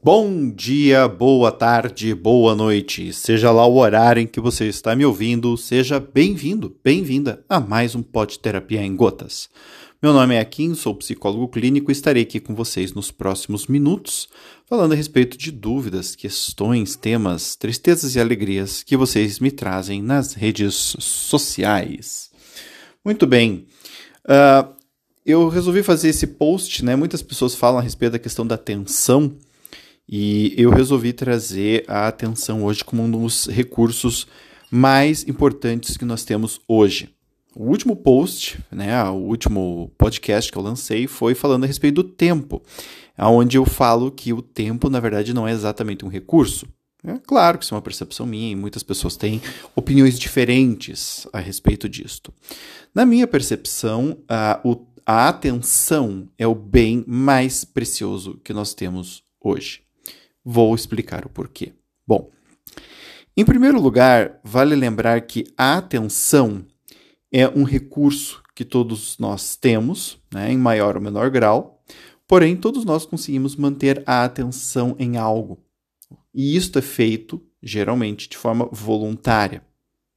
Bom dia, boa tarde, boa noite. Seja lá o horário em que você está me ouvindo, seja bem-vindo, bem-vinda a mais um Pod Terapia em Gotas. Meu nome é Akin, sou psicólogo clínico e estarei aqui com vocês nos próximos minutos, falando a respeito de dúvidas, questões, temas, tristezas e alegrias que vocês me trazem nas redes sociais. Muito bem. Uh, eu resolvi fazer esse post, né? Muitas pessoas falam a respeito da questão da atenção e eu resolvi trazer a atenção hoje como um dos recursos mais importantes que nós temos hoje. O último post, né, o último podcast que eu lancei foi falando a respeito do tempo, onde eu falo que o tempo, na verdade, não é exatamente um recurso. É claro que isso é uma percepção minha e muitas pessoas têm opiniões diferentes a respeito disto. Na minha percepção, a, a atenção é o bem mais precioso que nós temos hoje. Vou explicar o porquê. Bom, em primeiro lugar, vale lembrar que a atenção é um recurso que todos nós temos, né, em maior ou menor grau, porém, todos nós conseguimos manter a atenção em algo. E isto é feito, geralmente, de forma voluntária.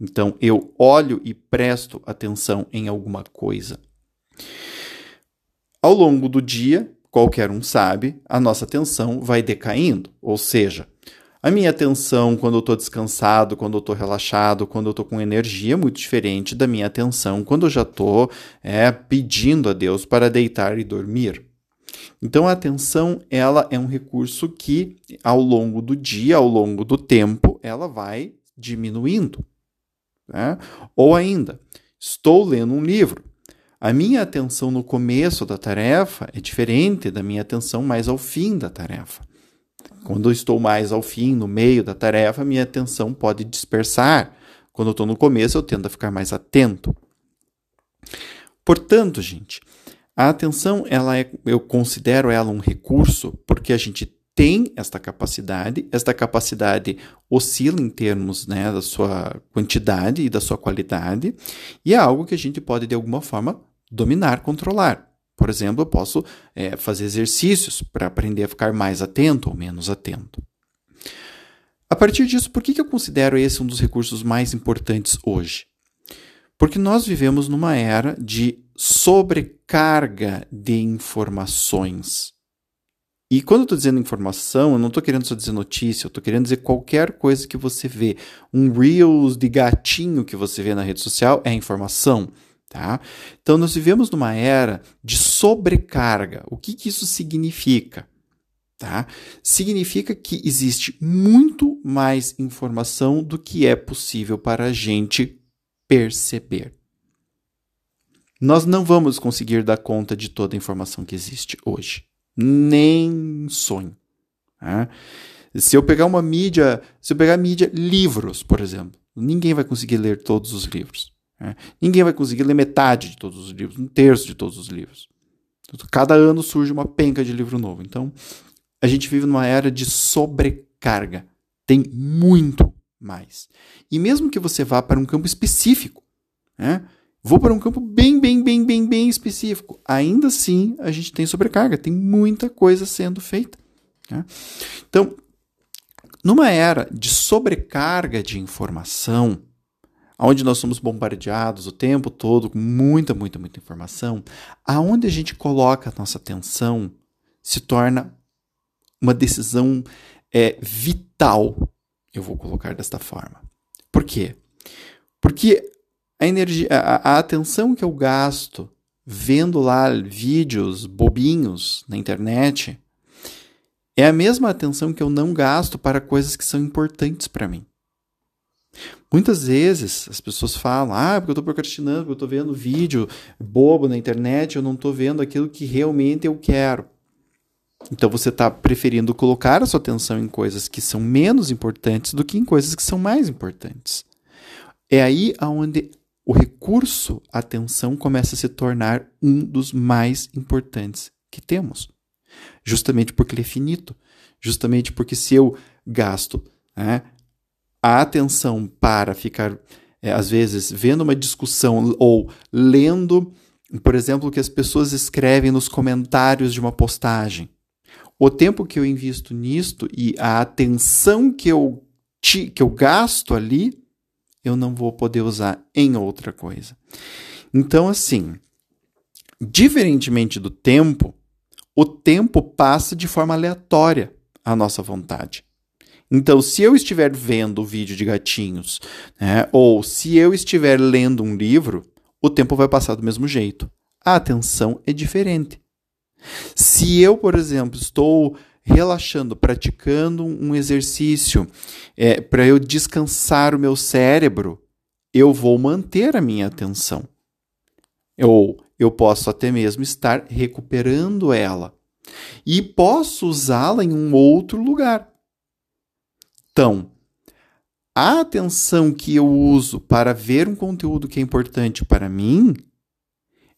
Então, eu olho e presto atenção em alguma coisa. Ao longo do dia, qualquer um sabe, a nossa atenção vai decaindo. Ou seja, a minha atenção quando eu estou descansado, quando eu estou relaxado, quando eu estou com energia é muito diferente da minha atenção quando eu já estou é, pedindo a Deus para deitar e dormir. Então a atenção ela é um recurso que ao longo do dia, ao longo do tempo, ela vai diminuindo. Né? Ou ainda, estou lendo um livro. A minha atenção no começo da tarefa é diferente da minha atenção mais ao fim da tarefa. Quando eu estou mais ao fim, no meio da tarefa, minha atenção pode dispersar. Quando eu estou no começo, eu tendo a ficar mais atento. Portanto, gente, a atenção, ela é, eu considero ela um recurso porque a gente tem esta capacidade, esta capacidade oscila em termos né, da sua quantidade e da sua qualidade, e é algo que a gente pode, de alguma forma, dominar, controlar. Por exemplo, eu posso é, fazer exercícios para aprender a ficar mais atento ou menos atento. A partir disso, por que, que eu considero esse um dos recursos mais importantes hoje? Porque nós vivemos numa era de sobrecarga de informações. E quando eu estou dizendo informação, eu não estou querendo só dizer notícia, eu estou querendo dizer qualquer coisa que você vê. Um Reels de gatinho que você vê na rede social é informação. Tá? Então, nós vivemos numa era de sobrecarga. O que, que isso significa? Tá? Significa que existe muito mais informação do que é possível para a gente perceber. Nós não vamos conseguir dar conta de toda a informação que existe hoje. Nem sonho. Tá? Se eu pegar uma mídia, se eu pegar mídia, livros, por exemplo, ninguém vai conseguir ler todos os livros. Né? Ninguém vai conseguir ler metade de todos os livros, um terço de todos os livros. Cada ano surge uma penca de livro novo. Então, a gente vive numa era de sobrecarga. Tem muito mais. E mesmo que você vá para um campo específico, né? vou para um campo bem, bem, bem, bem, bem específico, ainda assim a gente tem sobrecarga, tem muita coisa sendo feita. Né? Então, numa era de sobrecarga de informação, onde nós somos bombardeados o tempo todo com muita, muita, muita informação, aonde a gente coloca a nossa atenção se torna uma decisão é, vital. Eu vou colocar desta forma. Por quê? Porque a energia, a, a atenção que eu gasto vendo lá vídeos bobinhos na internet é a mesma atenção que eu não gasto para coisas que são importantes para mim. Muitas vezes as pessoas falam, ah, porque eu estou procrastinando, porque eu estou vendo vídeo bobo na internet, eu não estou vendo aquilo que realmente eu quero. Então você está preferindo colocar a sua atenção em coisas que são menos importantes do que em coisas que são mais importantes. É aí onde o recurso atenção começa a se tornar um dos mais importantes que temos. Justamente porque ele é finito. Justamente porque se eu gasto né, a atenção para ficar, é, às vezes, vendo uma discussão ou lendo, por exemplo, o que as pessoas escrevem nos comentários de uma postagem, o tempo que eu invisto nisto e a atenção que eu, que eu gasto ali, eu não vou poder usar em outra coisa. Então, assim, diferentemente do tempo, o tempo passa de forma aleatória à nossa vontade. Então, se eu estiver vendo vídeo de gatinhos, né, ou se eu estiver lendo um livro, o tempo vai passar do mesmo jeito. A atenção é diferente. Se eu, por exemplo, estou relaxando, praticando um exercício é, para eu descansar o meu cérebro, eu vou manter a minha atenção. Ou eu posso até mesmo estar recuperando ela. E posso usá-la em um outro lugar. Então, a atenção que eu uso para ver um conteúdo que é importante para mim,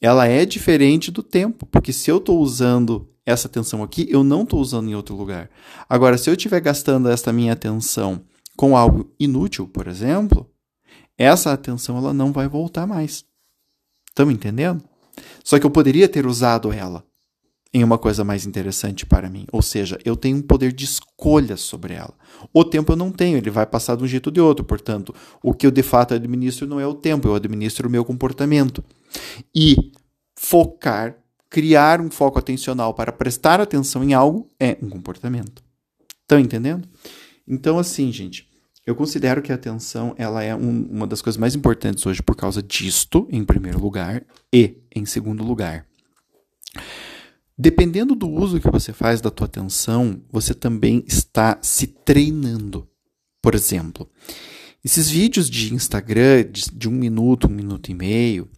ela é diferente do tempo, porque se eu estou usando essa atenção aqui, eu não estou usando em outro lugar. Agora, se eu estiver gastando essa minha atenção com algo inútil, por exemplo, essa atenção ela não vai voltar mais. Estão entendendo? Só que eu poderia ter usado ela em uma coisa mais interessante para mim. Ou seja, eu tenho um poder de escolha sobre ela. O tempo eu não tenho, ele vai passar de um jeito ou de outro. Portanto, o que eu de fato administro não é o tempo, eu administro o meu comportamento. E focar, criar um foco atencional para prestar atenção em algo é um comportamento. Estão entendendo? Então, assim, gente, eu considero que a atenção ela é um, uma das coisas mais importantes hoje por causa disto, em primeiro lugar, e em segundo lugar. Dependendo do uso que você faz da tua atenção, você também está se treinando. Por exemplo, esses vídeos de Instagram de, um minuto, um minuto e meio,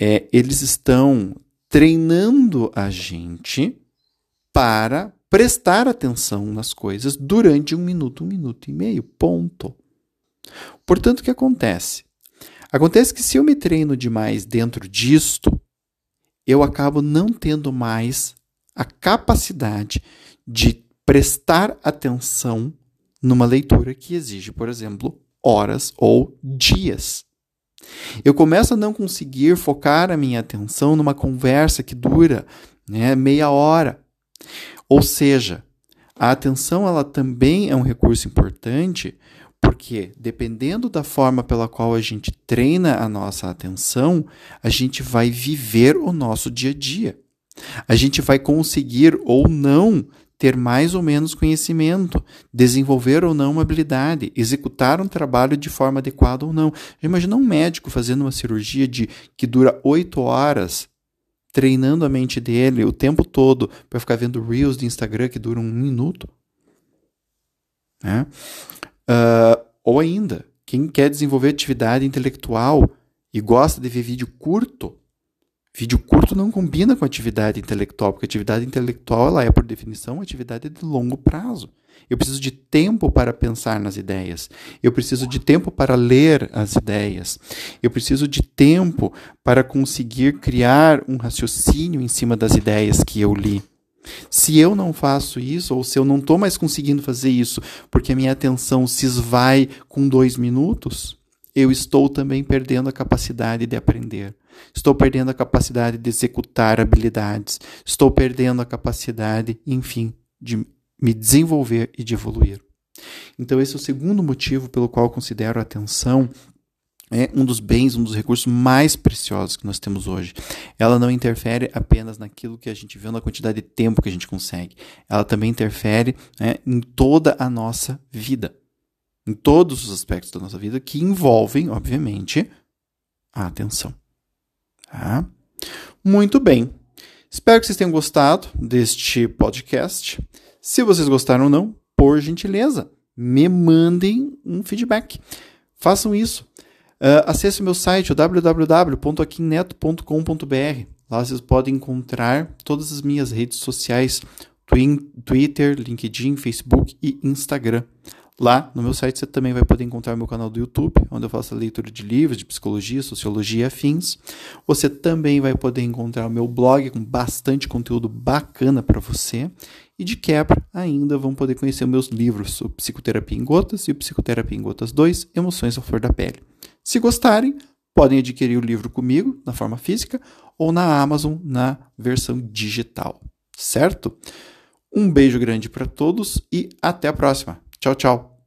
é, eles estão treinando a gente para prestar atenção nas coisas durante um minuto, um minuto e meio. Ponto. Portanto, o que acontece? Acontece que se eu me treino demais dentro disto, eu acabo não tendo mais a capacidade de prestar atenção numa leitura que exige, por exemplo, horas ou dias. Eu começo a não conseguir focar a minha atenção numa conversa que dura né, meia hora. Ou seja, a atenção ela também é um recurso importante porque, dependendo da forma pela qual a gente treina a nossa atenção, a gente vai viver o nosso dia a dia. A gente vai conseguir ou não ter mais ou menos conhecimento, desenvolver ou não uma habilidade, executar um trabalho de forma adequada ou não. Imagina um médico fazendo uma cirurgia de que dura oito horas, treinando a mente dele o tempo todo para ficar vendo reels de Instagram que duram um minuto. Né? Uh, ou ainda, quem quer desenvolver atividade intelectual e gosta de ver vídeo curto, vídeo curto não combina com atividade intelectual, porque atividade intelectual ela é, por definição, atividade de longo prazo. Eu preciso de tempo para pensar nas ideias. Eu preciso de tempo para ler as ideias. Eu preciso de tempo para conseguir criar um raciocínio em cima das ideias que eu li. Se eu não faço isso, ou se eu não estou mais conseguindo fazer isso porque a minha atenção se esvai com dois minutos, eu estou também perdendo a capacidade de aprender. Estou perdendo a capacidade de executar habilidades. Estou perdendo a capacidade, enfim, de me desenvolver e de evoluir. Então, esse é o segundo motivo pelo qual considero a atenção é um dos bens, um dos recursos mais preciosos que nós temos hoje. Ela não interfere apenas naquilo que a gente vê, na quantidade de tempo que a gente consegue. Ela também interfere né, em toda a nossa vida. Em todos os aspectos da nossa vida que envolvem, obviamente, a atenção. Tá? Muito bem. Espero que vocês tenham gostado deste podcast. Se vocês gostaram ou não, por gentileza, me mandem um feedback. Façam isso. Uh, acesse meu site, www.aquineto.com.br. Lá vocês podem encontrar todas as minhas redes sociais: Twitter, LinkedIn, Facebook e Instagram. Lá no meu site você também vai poder encontrar meu canal do YouTube, onde eu faço a leitura de livros de psicologia, sociologia e afins. Você também vai poder encontrar o meu blog com bastante conteúdo bacana para você. E de quebra, ainda vão poder conhecer meus livros, o Psicoterapia em Gotas e o Psicoterapia em Gotas 2, Emoções à Flor da Pele. Se gostarem, podem adquirir o livro comigo, na forma física, ou na Amazon, na versão digital. Certo? Um beijo grande para todos e até a próxima. Tchau, tchau.